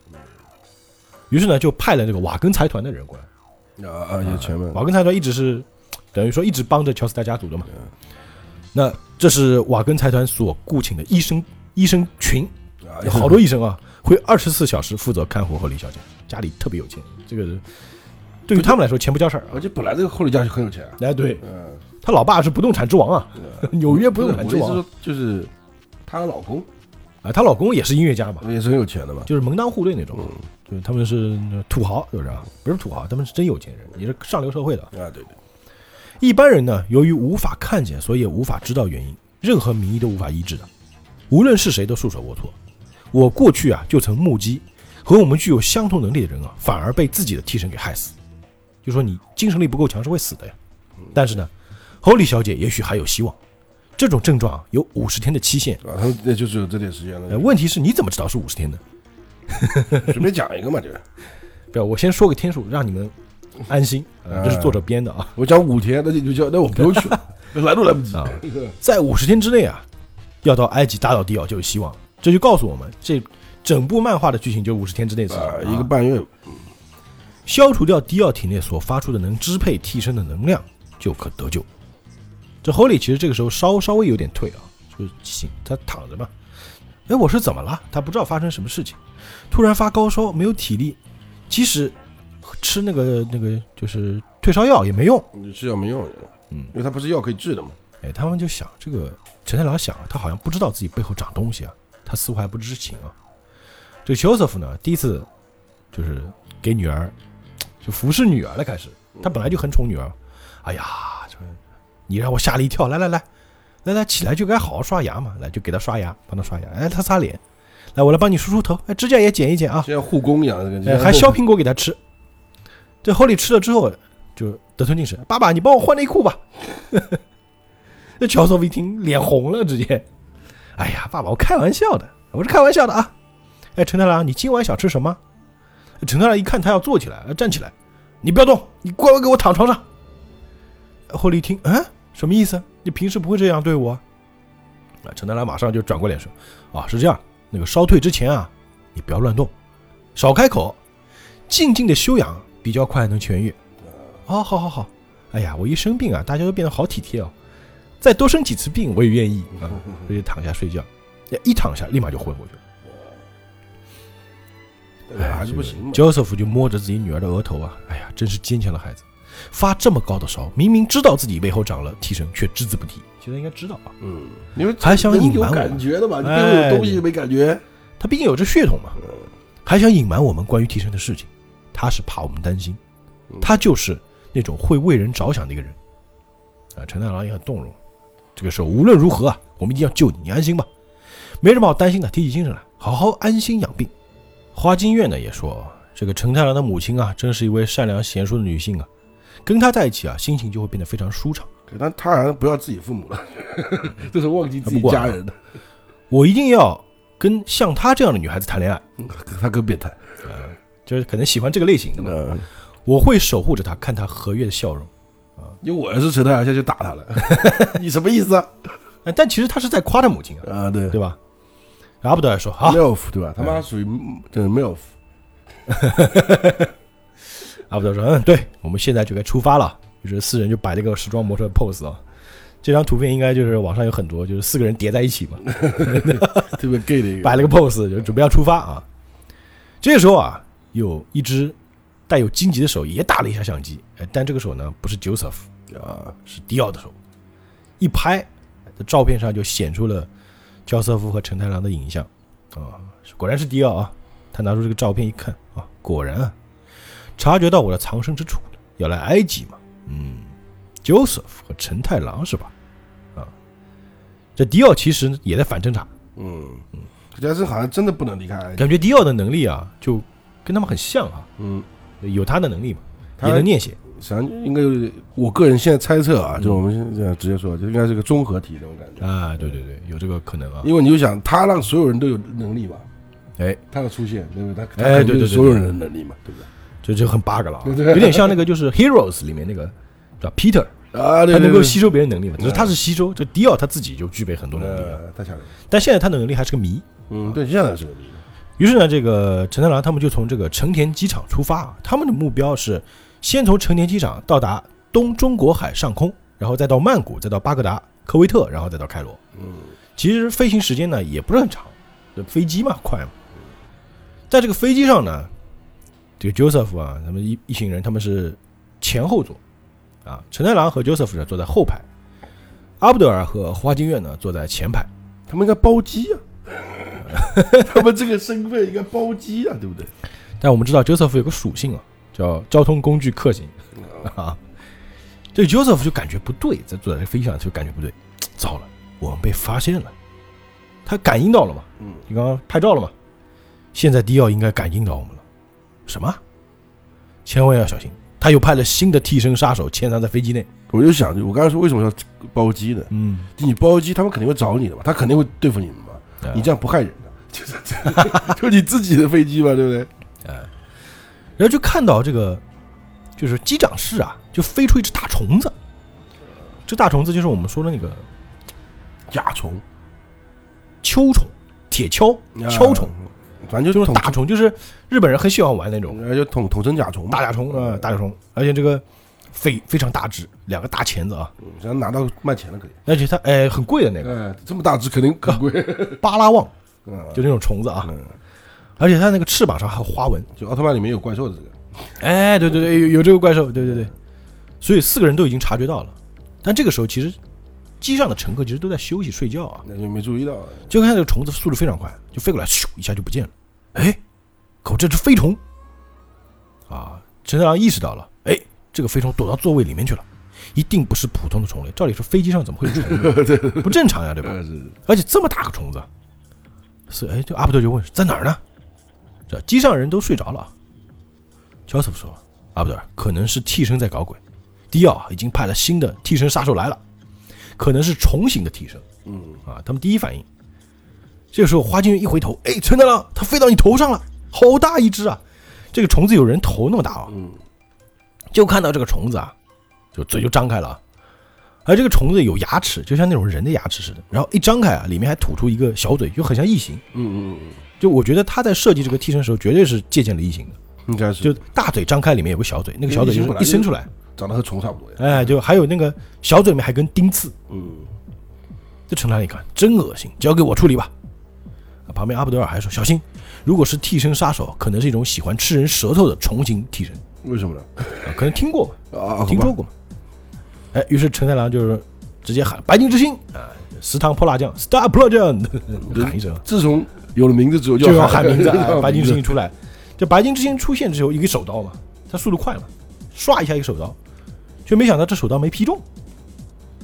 于是呢，就派了这个瓦根财团的人过来。啊啊！有钱嘛？瓦根财团一直是等于说一直帮着乔斯达家族的嘛。那这是瓦根财团所雇请的医生医生群，有好多医生啊，会二十四小时负责看护后李小姐，家里特别有钱。这个对于他们来说，钱不叫事儿。而且本来这个后李家就很有钱。哎，对，嗯，他老爸是不动产之王啊，纽约不动产之王。就是她的老公啊，她老公也是音乐家嘛，也是很有钱的嘛，就是门当户对那种。就他们是土豪，是不是？不是土豪，他们是真有钱人，也是上流社会的啊。对对，一般人呢，由于无法看见，所以也无法知道原因，任何名医都无法医治的。无论是谁，都束手无措。我过去啊，就曾目击和我们具有相同能力的人啊，反而被自己的替身给害死。就说你精神力不够强是会死的呀。但是呢，Holly 小姐也许还有希望。这种症状有五十天的期限啊，那就只有这点时间了。问题是你怎么知道是五十天呢？随便讲一个嘛，就，不要我先说个天数，让你们安心。这是作者编的啊。我讲五天，那就叫那我 不用去了，来都来不及啊。在五十天之内啊，要到埃及打倒迪奥就有希望。这就告诉我们，这整部漫画的剧情就五十天之内啊，一个半月，消除掉迪奥体内所发出的能支配替身的能量，就可得救。这 Holy 其实这个时候稍稍微有点退啊，就是醒，他躺着嘛。哎，我是怎么了？他不知道发生什么事情。突然发高烧，没有体力，即使吃那个那个就是退烧药也没用，吃药没用，嗯，因为他不是药可以治的嘛。哎，他们就想这个陈太郎想，他好像不知道自己背后长东西啊，他似乎还不知情啊。这个乔瑟夫呢，第一次就是给女儿就服侍女儿了，开始他本来就很宠女儿，哎呀，你让我吓了一跳，来来来，来来起来就该好好刷牙嘛，来就给他刷牙，帮他刷牙，哎，他擦脸。来，我来帮你梳梳头，哎，指甲也剪一剪啊，像护工一样的，感觉，还削苹果给他吃。这后里吃了之后就得寸进尺，爸爸，你帮我换内裤吧。那乔瑟夫一听脸红了，直接，哎呀，爸爸，我开玩笑的，我是开玩笑的啊。哎，陈太郎，你今晚想吃什么？陈太郎一看他要坐起来，站起来，你不要动，你乖乖给我躺床上。后里一听，嗯，什么意思？你平时不会这样对我？啊，陈太郎马上就转过脸说，啊，是这样。那个烧退之前啊，你不要乱动，少开口，静静的休养比较快能痊愈。哦，好好好，哎呀，我一生病啊，大家都变得好体贴哦，再多生几次病我也愿意啊，所以躺下睡觉，一躺下立马就昏过去了。哎，还是不行。焦瑟夫就摸着自己女儿的额头啊，哎呀，真是坚强的孩子，发这么高的烧，明明知道自己背后长了替身，却只字不提。其实应该知道啊，嗯，因为还想隐瞒我，感觉的嘛，你背后有东西没感觉？他毕竟有这血统嘛，还想隐瞒我们关于替身的事情，他是怕我们担心，他就是那种会为人着想的一个人。啊，陈太郎也很动容。这个时候无论如何啊，我们一定要救你，你安心吧，没什么好担心的，提起精神来，好好安心养病。花金月呢也说，这个陈太郎的母亲啊，真是一位善良贤淑的女性啊，跟她在一起啊，心情就会变得非常舒畅。但他好像不要自己父母了，这是忘记自己家人的。我一定要跟像她这样的女孩子谈恋爱。她更变态，呃，就是可能喜欢这个类型的嘛。我会守护着她，看她和悦的笑容。啊，因为我要是陈太郎，下去打他了。你什么意思啊？但其实他是在夸他母亲啊。啊，对，对吧？阿布德尔说：“好，milf 对吧？他妈属于这个 milf。”阿布德尔说：“嗯，对，我们现在就该出发了。”于是四人就摆了个时装模特的 pose 啊。这张图片应该就是网上有很多，就是四个人叠在一起嘛，特别 gay 的一个，摆了个 pose 就准备要出发啊。这个时候啊，有一只带有荆棘的手也打了一下相机，哎但这个手呢不是 Joseph 啊，是迪奥的手。一拍，照片上就显出了焦瑟夫和陈太郎的影像啊，果然是迪奥啊。他拿出这个照片一看啊，果然啊，察觉到我的藏身之处要来埃及嘛，嗯。Joseph 和陈太郎是吧？啊，这迪奥其实也在反侦查。嗯嗯，但是好像真的不能离开。感觉迪奥的能力啊，就跟他们很像啊。嗯，有他的能力嘛，也能念写。实际上应该，我个人现在猜测啊，就我们现在直接说，就应该是个综合体这种感觉。啊，对对对，有这个可能啊。因为你就想，他让所有人都有能力吧？哎，他的出现，对不对？他哎，对对所有人的能力嘛，对不对？这就很 bug 了，有点像那个就是 Heroes 里面那个叫 Peter。啊，他能够吸收别人能力嘛？只是他是吸收，这迪奥他自己就具备很多能力，太强了。但现在他的能力还是个谜。嗯，对，现在是个谜。于是呢，这个陈太郎他们就从这个成田机场出发啊，他们的目标是先从成田机场到达东中国海上空，然后再到曼谷，再到巴格达、科威特，然后再到开罗。嗯，其实飞行时间呢也不是很长，飞机嘛快嘛。在这个飞机上呢，这个 Joseph 啊，他们一一行人他们是前后座。啊，陈太郎和 Joseph 呢坐在后排，阿布德尔和花金院呢坐在前排，他们应该包机啊，他们这个身份应该包机啊，对不对？但我们知道 Joseph 有个属性啊，叫交通工具克星啊，这 Joseph 就感觉不对，在坐在飞机上就感觉不对，糟了，我们被发现了，他感应到了嘛？嗯，你刚刚拍照了嘛？现在迪奥应该感应到我们了，什么？千万要小心。他又派了新的替身杀手潜藏在飞机内。我就想，我刚才说为什么要包机呢？嗯，你包机，他们肯定会找你的嘛，他肯定会对付你们嘛。你这样不害人的，就是就你自己的飞机嘛，对不对？哎，然后就看到这个，就是机长室啊，就飞出一只大虫子。这大虫子就是我们说的那个甲虫、秋虫、铁锹、锹虫。反正就是大虫，就是日本人很喜欢玩那种，就统统称甲虫，大甲虫啊，大甲虫，而且这个非非常大只，两个大钳子啊，想拿到卖钱了可以，而且它哎很贵的那个，哎这么大只肯定很贵，巴拉望，就那种虫子啊，而且它那个翅膀上还有花纹，就奥特曼里面有怪兽的这个，哎对对对有有这个怪兽，对对对，所以四个人都已经察觉到了，但这个时候其实。机上的乘客其实都在休息睡觉啊，那就没注意到。就看这个虫子速度非常快，就飞过来，咻一下就不见了。哎，可这只飞虫。啊！陈太郎意识到了，哎，这个飞虫躲到座位里面去了，一定不是普通的虫类。照理说飞机上怎么会有 虫子？不正常呀，对吧？而且这么大个虫子，是哎，这阿布特就问在哪儿呢？这机上人都睡着了。乔斯说：“阿布特可能是替身在搞鬼，迪奥已经派了新的替身杀手来了。”可能是虫型的替身，嗯啊，他们第一反应，这个时候花金鱼一回头，哎，陈太郎，它飞到你头上了，好大一只啊！这个虫子有人头那么大啊，嗯，就看到这个虫子啊，就嘴就张开了，而这个虫子有牙齿，就像那种人的牙齿似的，然后一张开啊，里面还吐出一个小嘴，就很像异形，嗯嗯嗯，就我觉得他在设计这个替身时候，绝对是借鉴了异形的，应该是，就大嘴张开，里面有个小嘴，那个小嘴就是一伸出来。长得和虫差不多，哎，就还有那个小嘴里面还跟钉刺，嗯，这陈太一看真恶心，交给我处理吧。旁边阿布德尔还说小心，如果是替身杀手，可能是一种喜欢吃人舌头的虫形替身。为什么呢？可能听过，啊，听说过嘛。哎，于是陈太郎就是直接喊白金之星啊，食堂泼辣酱，Star p r o j e c 喊一声。自从有了名字之后，就要 喊 名字，白金之星出来。这白金之星出现之后，一个手刀嘛，他速度快嘛，唰一下一个手刀。却没想到这手刀没劈中。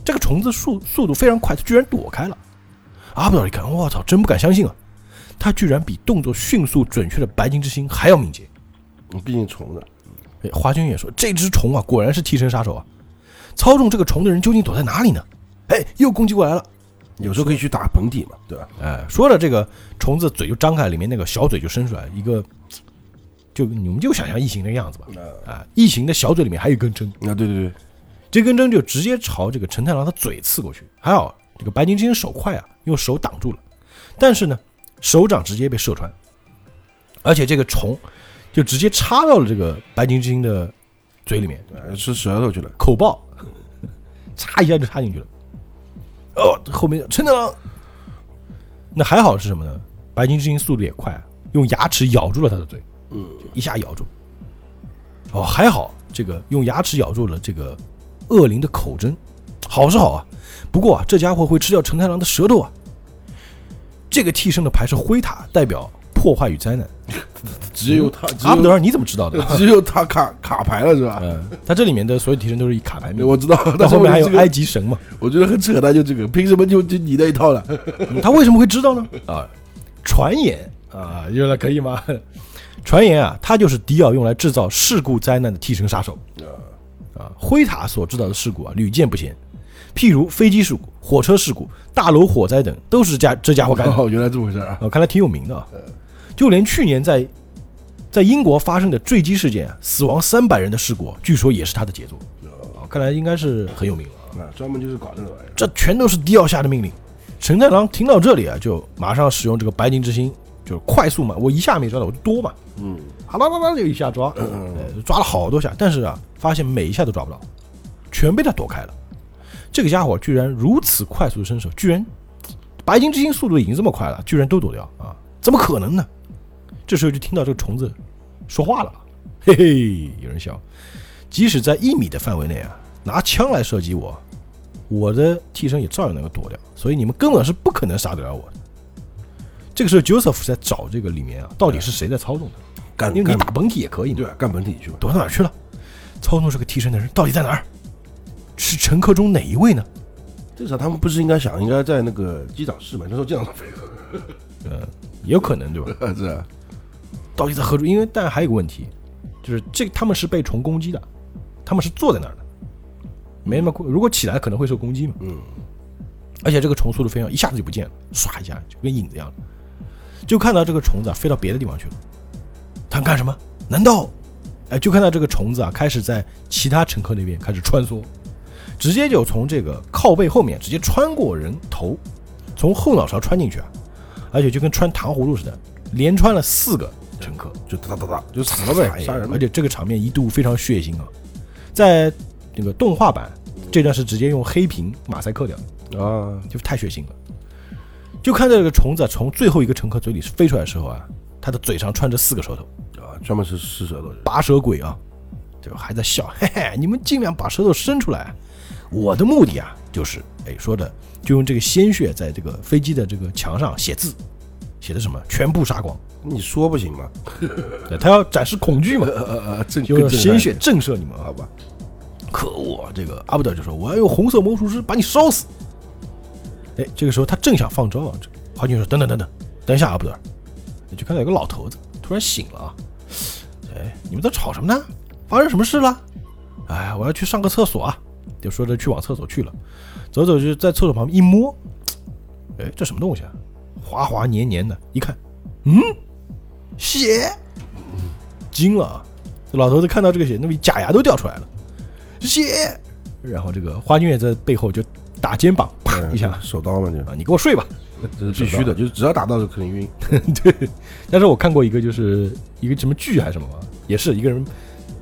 这个虫子速速度非常快，它居然躲开了。阿布道一看，我操，真不敢相信啊！它居然比动作迅速准确的白金之星还要敏捷。毕竟虫子。哎，花君也说，这只虫啊，果然是替身杀手啊！操纵这个虫的人究竟躲在哪里呢？哎，又攻击过来了。有时候可以去打本体嘛，对吧？哎，说着这个虫子嘴就张开，里面那个小嘴就伸出来，一个，就你们就想象异形那个样子吧。啊，异形的小嘴里面还有一根针。啊，对对对，这根针就直接朝这个陈太郎的嘴刺过去。还好这个白金之星手快啊，用手挡住了，但是呢，手掌直接被射穿，而且这个虫就直接插到了这个白金之星的嘴里面，吃舌头去了，口爆，插一下就插进去了。哦，后面陈太郎，那还好是什么呢？白金之星速度也快，用牙齿咬住了他的嘴，嗯，一下咬住。哦，还好这个用牙齿咬住了这个恶灵的口针，好是好啊。不过啊，这家伙会吃掉陈太郎的舌头啊。这个替身的牌是灰塔，代表破坏与灾难。只有他，阿布德尔，你怎么知道的？只有他卡卡牌了是吧？嗯，他这里面的所有提升都是以卡牌命。我知道，但后面还有埃及神嘛？我觉得很扯淡，就这个，凭什么就就你那一套了？他为什么会知道呢？啊，传言啊，用来可以吗？传言啊，他就是迪奥用来制造事故灾难的替身杀手。啊，灰塔所制造的事故啊，屡见不鲜，譬如飞机事故、火车事故、大楼火灾等，都是家这家伙干的。哦，原来这么回事啊！哦，看来挺有名的啊。就连去年在在英国发生的坠机事件，死亡三百人的事故，据说也是他的杰作。哦，看来应该是很有名了啊，专门就是搞这个玩意儿。这全都是迪奥下的命令。陈太郎听到这里啊，就马上使用这个白金之星，就是快速嘛，我一下没抓到，我就多嘛，嗯，啦啦啦就一下抓，抓了好多下，但是啊，发现每一下都抓不到，全被他躲开了。这个家伙居然如此快速的伸手，居然白金之星速度已经这么快了，居然都躲掉啊？怎么可能呢？这时候就听到这个虫子说话了，嘿嘿，有人笑。即使在一米的范围内啊，拿枪来射击我，我的替身也照样能够躲掉，所以你们根本是不可能杀得了我的。这个时候，Joseph 在找这个里面啊，到底是谁在操纵的？干，因为你打本体也可以，对，干本体去吧，躲到哪去了？操纵这个替身的人到底在哪儿？是乘客中哪一位呢？至少他们不是应该想，应该在那个机长室吗？那时候这样飞，嗯，有可能对吧？是。到底在何处？因为但还有个问题，就是这他们是被虫攻击的，他们是坐在那儿的，没那么如果起来可能会受攻击嘛。嗯。而且这个虫速度非常，一下子就不见了，唰一下就跟影子一样，就看到这个虫子啊飞到别的地方去了。他干什么？难道？哎，就看到这个虫子啊开始在其他乘客那边开始穿梭，直接就从这个靠背后面直接穿过人头，从后脑勺穿进去啊，而且就跟穿糖葫芦似的，连穿了四个。乘客。就哒哒哒哒就死了呗，杀人！而且这个场面一度非常血腥啊，在那个动画版这段是直接用黑屏马赛克掉啊，就太血腥了。就看到这个虫子从最后一个乘客嘴里飞出来的时候啊，他的嘴上穿着四个舌头。啊，专门是吃舌头，拔舌鬼啊，就还在笑，嘿嘿，你们尽量把舌头伸出来，我的目的啊就是哎说的就用这个鲜血在这个飞机的这个墙上写字，写的什么全部杀光。你说不行吗？他要展示恐惧嘛？用鲜血震慑你们，好吧？可恶！这个阿布德就说：“我要用红色魔术师把你烧死。”哎，这个时候他正想放招啊，这华军说：“等等等等，等一下，阿布德。”你就看到有个老头子突然醒了啊！哎，你们在吵什么呢？发生什么事了？哎，我要去上个厕所啊！就说着去往厕所去了，走走就在厕所旁边一摸，哎，这什么东西啊？滑滑黏黏的，一看，嗯。血，惊了啊！这！老头子看到这个血，那么假牙都掉出来了，血。然后这个花君也在背后就打肩膀，啪一下，手刀嘛就啊，你给我睡吧，这是必须的，就是只要打到就肯定晕。对，但是我看过一个，就是一个什么剧还是什么，也是一个人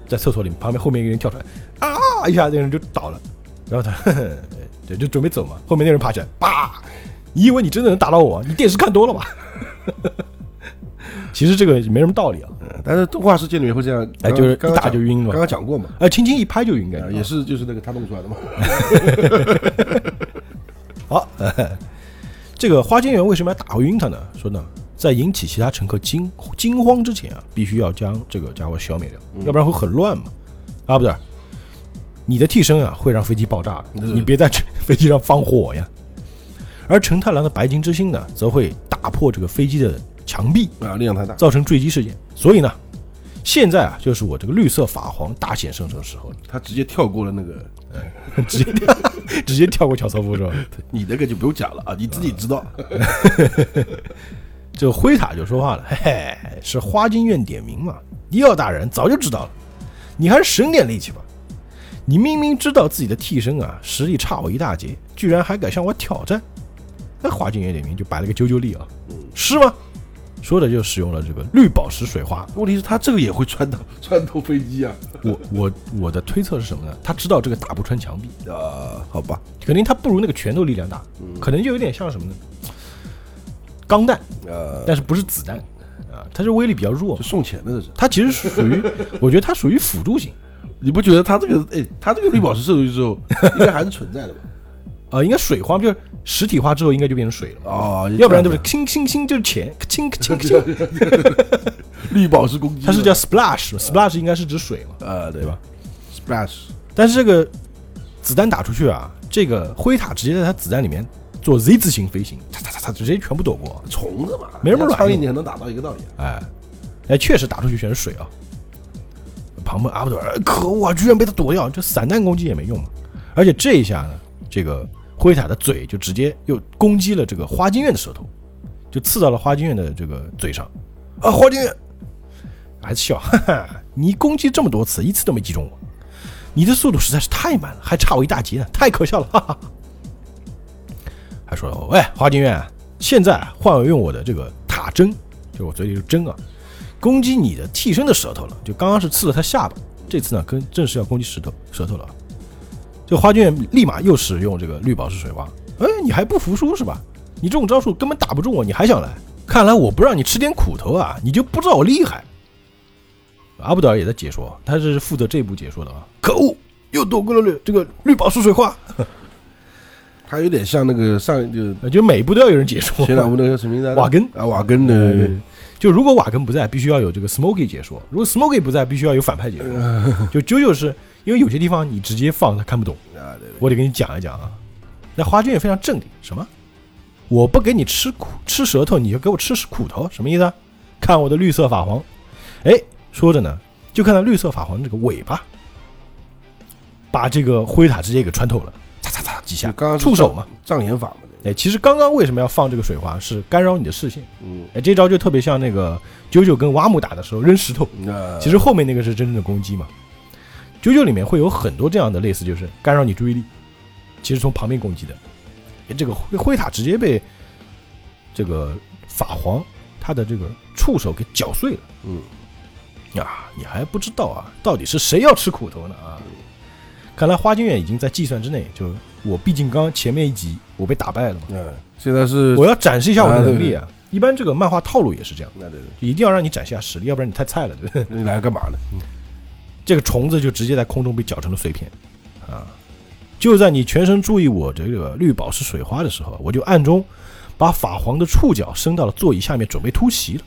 在厕所里旁边后面一个人跳出来，啊一下，那个人就倒了，然后他 对就准备走嘛，后面那人爬起来，叭！你以为你真的能打到我？你电视看多了吧？其实这个没什么道理啊，但是动画世界里面会这样，哎，就是一打就晕嘛。刚刚讲过嘛，哎，轻轻一拍就晕，该也是就是那个他弄出来的嘛。好，这个花间源为什么要打晕他呢？说呢，在引起其他乘客惊惊慌之前啊，必须要将这个家伙消灭掉，要不然会很乱嘛。啊，不对，你的替身啊会让飞机爆炸，你别在飞机上放火呀。而陈太郎的白金之星呢，则会打破这个飞机的墙壁啊，力量太大，造成坠机事件。所以呢，现在啊，就是我这个绿色法皇大显身手的时候了，他直接跳过了那个，直接跳，直接跳过乔瑟夫是吧？你那个就不用讲了啊，你自己知道。这个灰塔就说话了，嘿嘿，是花京院点名嘛？迪奥大人早就知道了，你还是省点力气吧。你明明知道自己的替身啊实力差我一大截，居然还敢向我挑战，那华景也点名就摆了个啾啾力啊，是吗？说的就使用了这个绿宝石水花。问题是，他这个也会穿透穿透飞机啊？我我我的推测是什么呢？他知道这个打不穿墙壁啊？好吧，肯定他不如那个拳头力量大，可能就有点像什么呢？钢弹，呃，但是不是子弹，啊，它是威力比较弱，送钱的，它其实属于，我觉得它属于辅助型，你不觉得它这个，哎，它这个绿宝石射出去之后，应该还是存在的吧？啊，应该水化，就是实体化之后应该就变成水了啊，要不然就是轻轻轻就是钱，轻轻轻，绿宝石攻击，它是叫 splash，splash 应该是指水嘛，呃，对吧？splash，但是这个子弹打出去啊，这个灰塔直接在它子弹里面。做 Z 字形飞行，擦擦擦擦，直接全部躲过。虫子嘛，没什么卵用，你还能打到一个道理。哎，哎，确实打出去全是水啊。旁边阿布朵尔，可恶啊，居然被他躲掉，这散弹攻击也没用嘛。而且这一下呢，这个灰塔的嘴就直接又攻击了这个花京院的舌头，就刺到了花京院的这个嘴上。啊，花京院还笑，哈哈，你攻击这么多次，一次都没击中我，你的速度实在是太慢了，还差我一大截呢，太可笑了，哈哈。还说：“喂，花京院，现在换用我的这个塔针，就我嘴里的针啊，攻击你的替身的舌头了。就刚刚是刺了他下巴，这次呢，跟正式要攻击石头舌头了。这花卷立马又使用这个绿宝石水花。哎，你还不服输是吧？你这种招数根本打不中我，你还想来？看来我不让你吃点苦头啊，你就不知道我厉害。”阿布德尔也在解说，他是负责这部解说的啊。可恶，又躲过了绿这个绿宝石水花。他有点像那个上就就每一步都要有人解说。前两部那个什么名字？瓦根啊，瓦根的。就如果瓦根不在，必须要有这个 Smoky 解说；如果 Smoky 不在，必须要有反派解说。就啾啾是因为有些地方你直接放他看不懂啊，我得给你讲一讲啊。那花君也非常镇定，什么？我不给你吃苦吃舌头，你就给我吃苦头，什么意思啊？看我的绿色法皇。哎，说着呢，就看到绿色法皇这个尾巴，把这个灰塔直接给穿透了。擦擦几下，触手嘛，障眼法嘛。哎，其实刚刚为什么要放这个水花？是干扰你的视线。嗯，哎，这招就特别像那个九九跟瓦姆打的时候扔石头。其实后面那个是真正的攻击嘛。九九里面会有很多这样的类似，就是干扰你注意力，其实从旁边攻击的。哎，这个灰灰塔直接被这个法皇他的这个触手给搅碎了。嗯，呀，你还不知道啊，到底是谁要吃苦头呢啊？看来花京院已经在计算之内，就我毕竟刚前面一集我被打败了嘛。嗯，现在是我要展示一下我的能力啊。一般这个漫画套路也是这样，对对，一定要让你展现下实力，要不然你太菜了。对不对你来干嘛呢？这个虫子就直接在空中被搅成了碎片啊！就在你全神注意我这个绿宝石水花的时候，我就暗中把法皇的触角伸到了座椅下面，准备突袭了。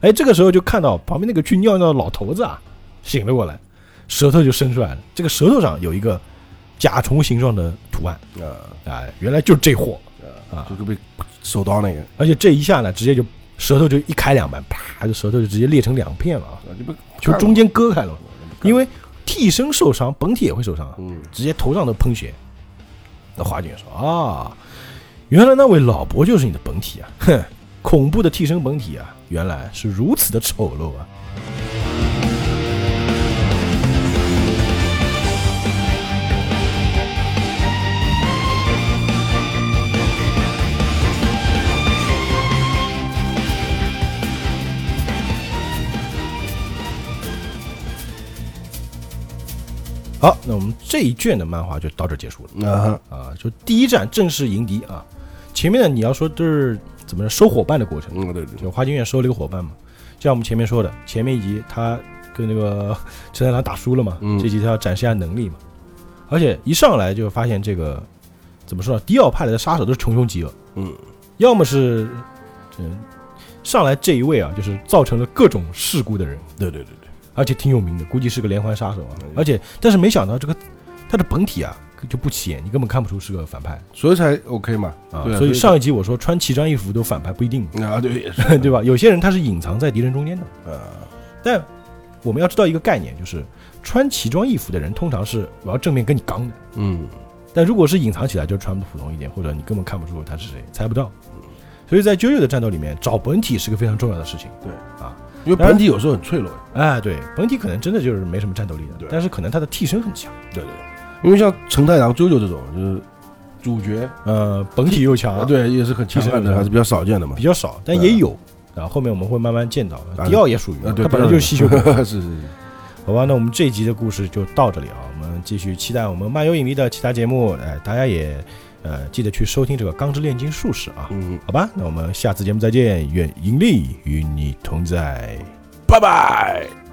哎，这个时候就看到旁边那个去尿尿的老头子啊，醒了过来。舌头就伸出来了，这个舌头上有一个甲虫形状的图案啊，哎，原来就是这货啊，就是被手刀那个，而且这一下呢，直接就舌头就一开两半，啪，这舌头就直接裂成两片了啊，就中间割开了，因为替身受伤，本体也会受伤啊，嗯，直接头上都喷血。那华警说啊，原来那位老伯就是你的本体啊，哼，恐怖的替身本体啊，原来是如此的丑陋啊。好，那我们这一卷的漫画就到这结束了啊啊！就第一站正式迎敌啊！前面的你要说都是怎么收伙伴的过程？嗯，对对，就花京院收了一个伙伴嘛。就像我们前面说的，前面一集他跟那个 陈太郎打输了嘛，这集他要展示一下能力嘛。而且一上来就发现这个怎么说呢？迪奥派来的杀手都是穷凶极恶，嗯，要么是嗯上来这一位啊，就是造成了各种事故的人，对对对对。而且挺有名的，估计是个连环杀手啊！而且，但是没想到这个他的本体啊就不起眼，你根本看不出是个反派，所以才 OK 嘛。啊，所以上一集我说穿奇装异服都反派不一定。啊，对，对吧？有些人他是隐藏在敌人中间的，呃，但我们要知道一个概念，就是穿奇装异服的人通常是我要正面跟你刚的，嗯，但如果是隐藏起来，就穿的普通一点，或者你根本看不出他是谁，猜不到。所以在 JoJo 的战斗里面，找本体是个非常重要的事情。对。啊，因为本体有时候很脆弱。哎，对，本体可能真的就是没什么战斗力的，但是可能他的替身很强。对对，因为像陈太郎、啾啾这种，就是主角，呃，本体又强，对，也是很替身的，还是比较少见的嘛。比较少，但也有然。后后面我们会慢慢见到。迪奥也属于，他本来就是吸血鬼。是是是。好吧，那我们这一集的故事就到这里啊。我们继续期待我们漫游影迷的其他节目。哎，大家也。呃，记得去收听这个《钢之炼金术士》啊，嗯，好吧，那我们下次节目再见，愿盈利与你同在，拜拜。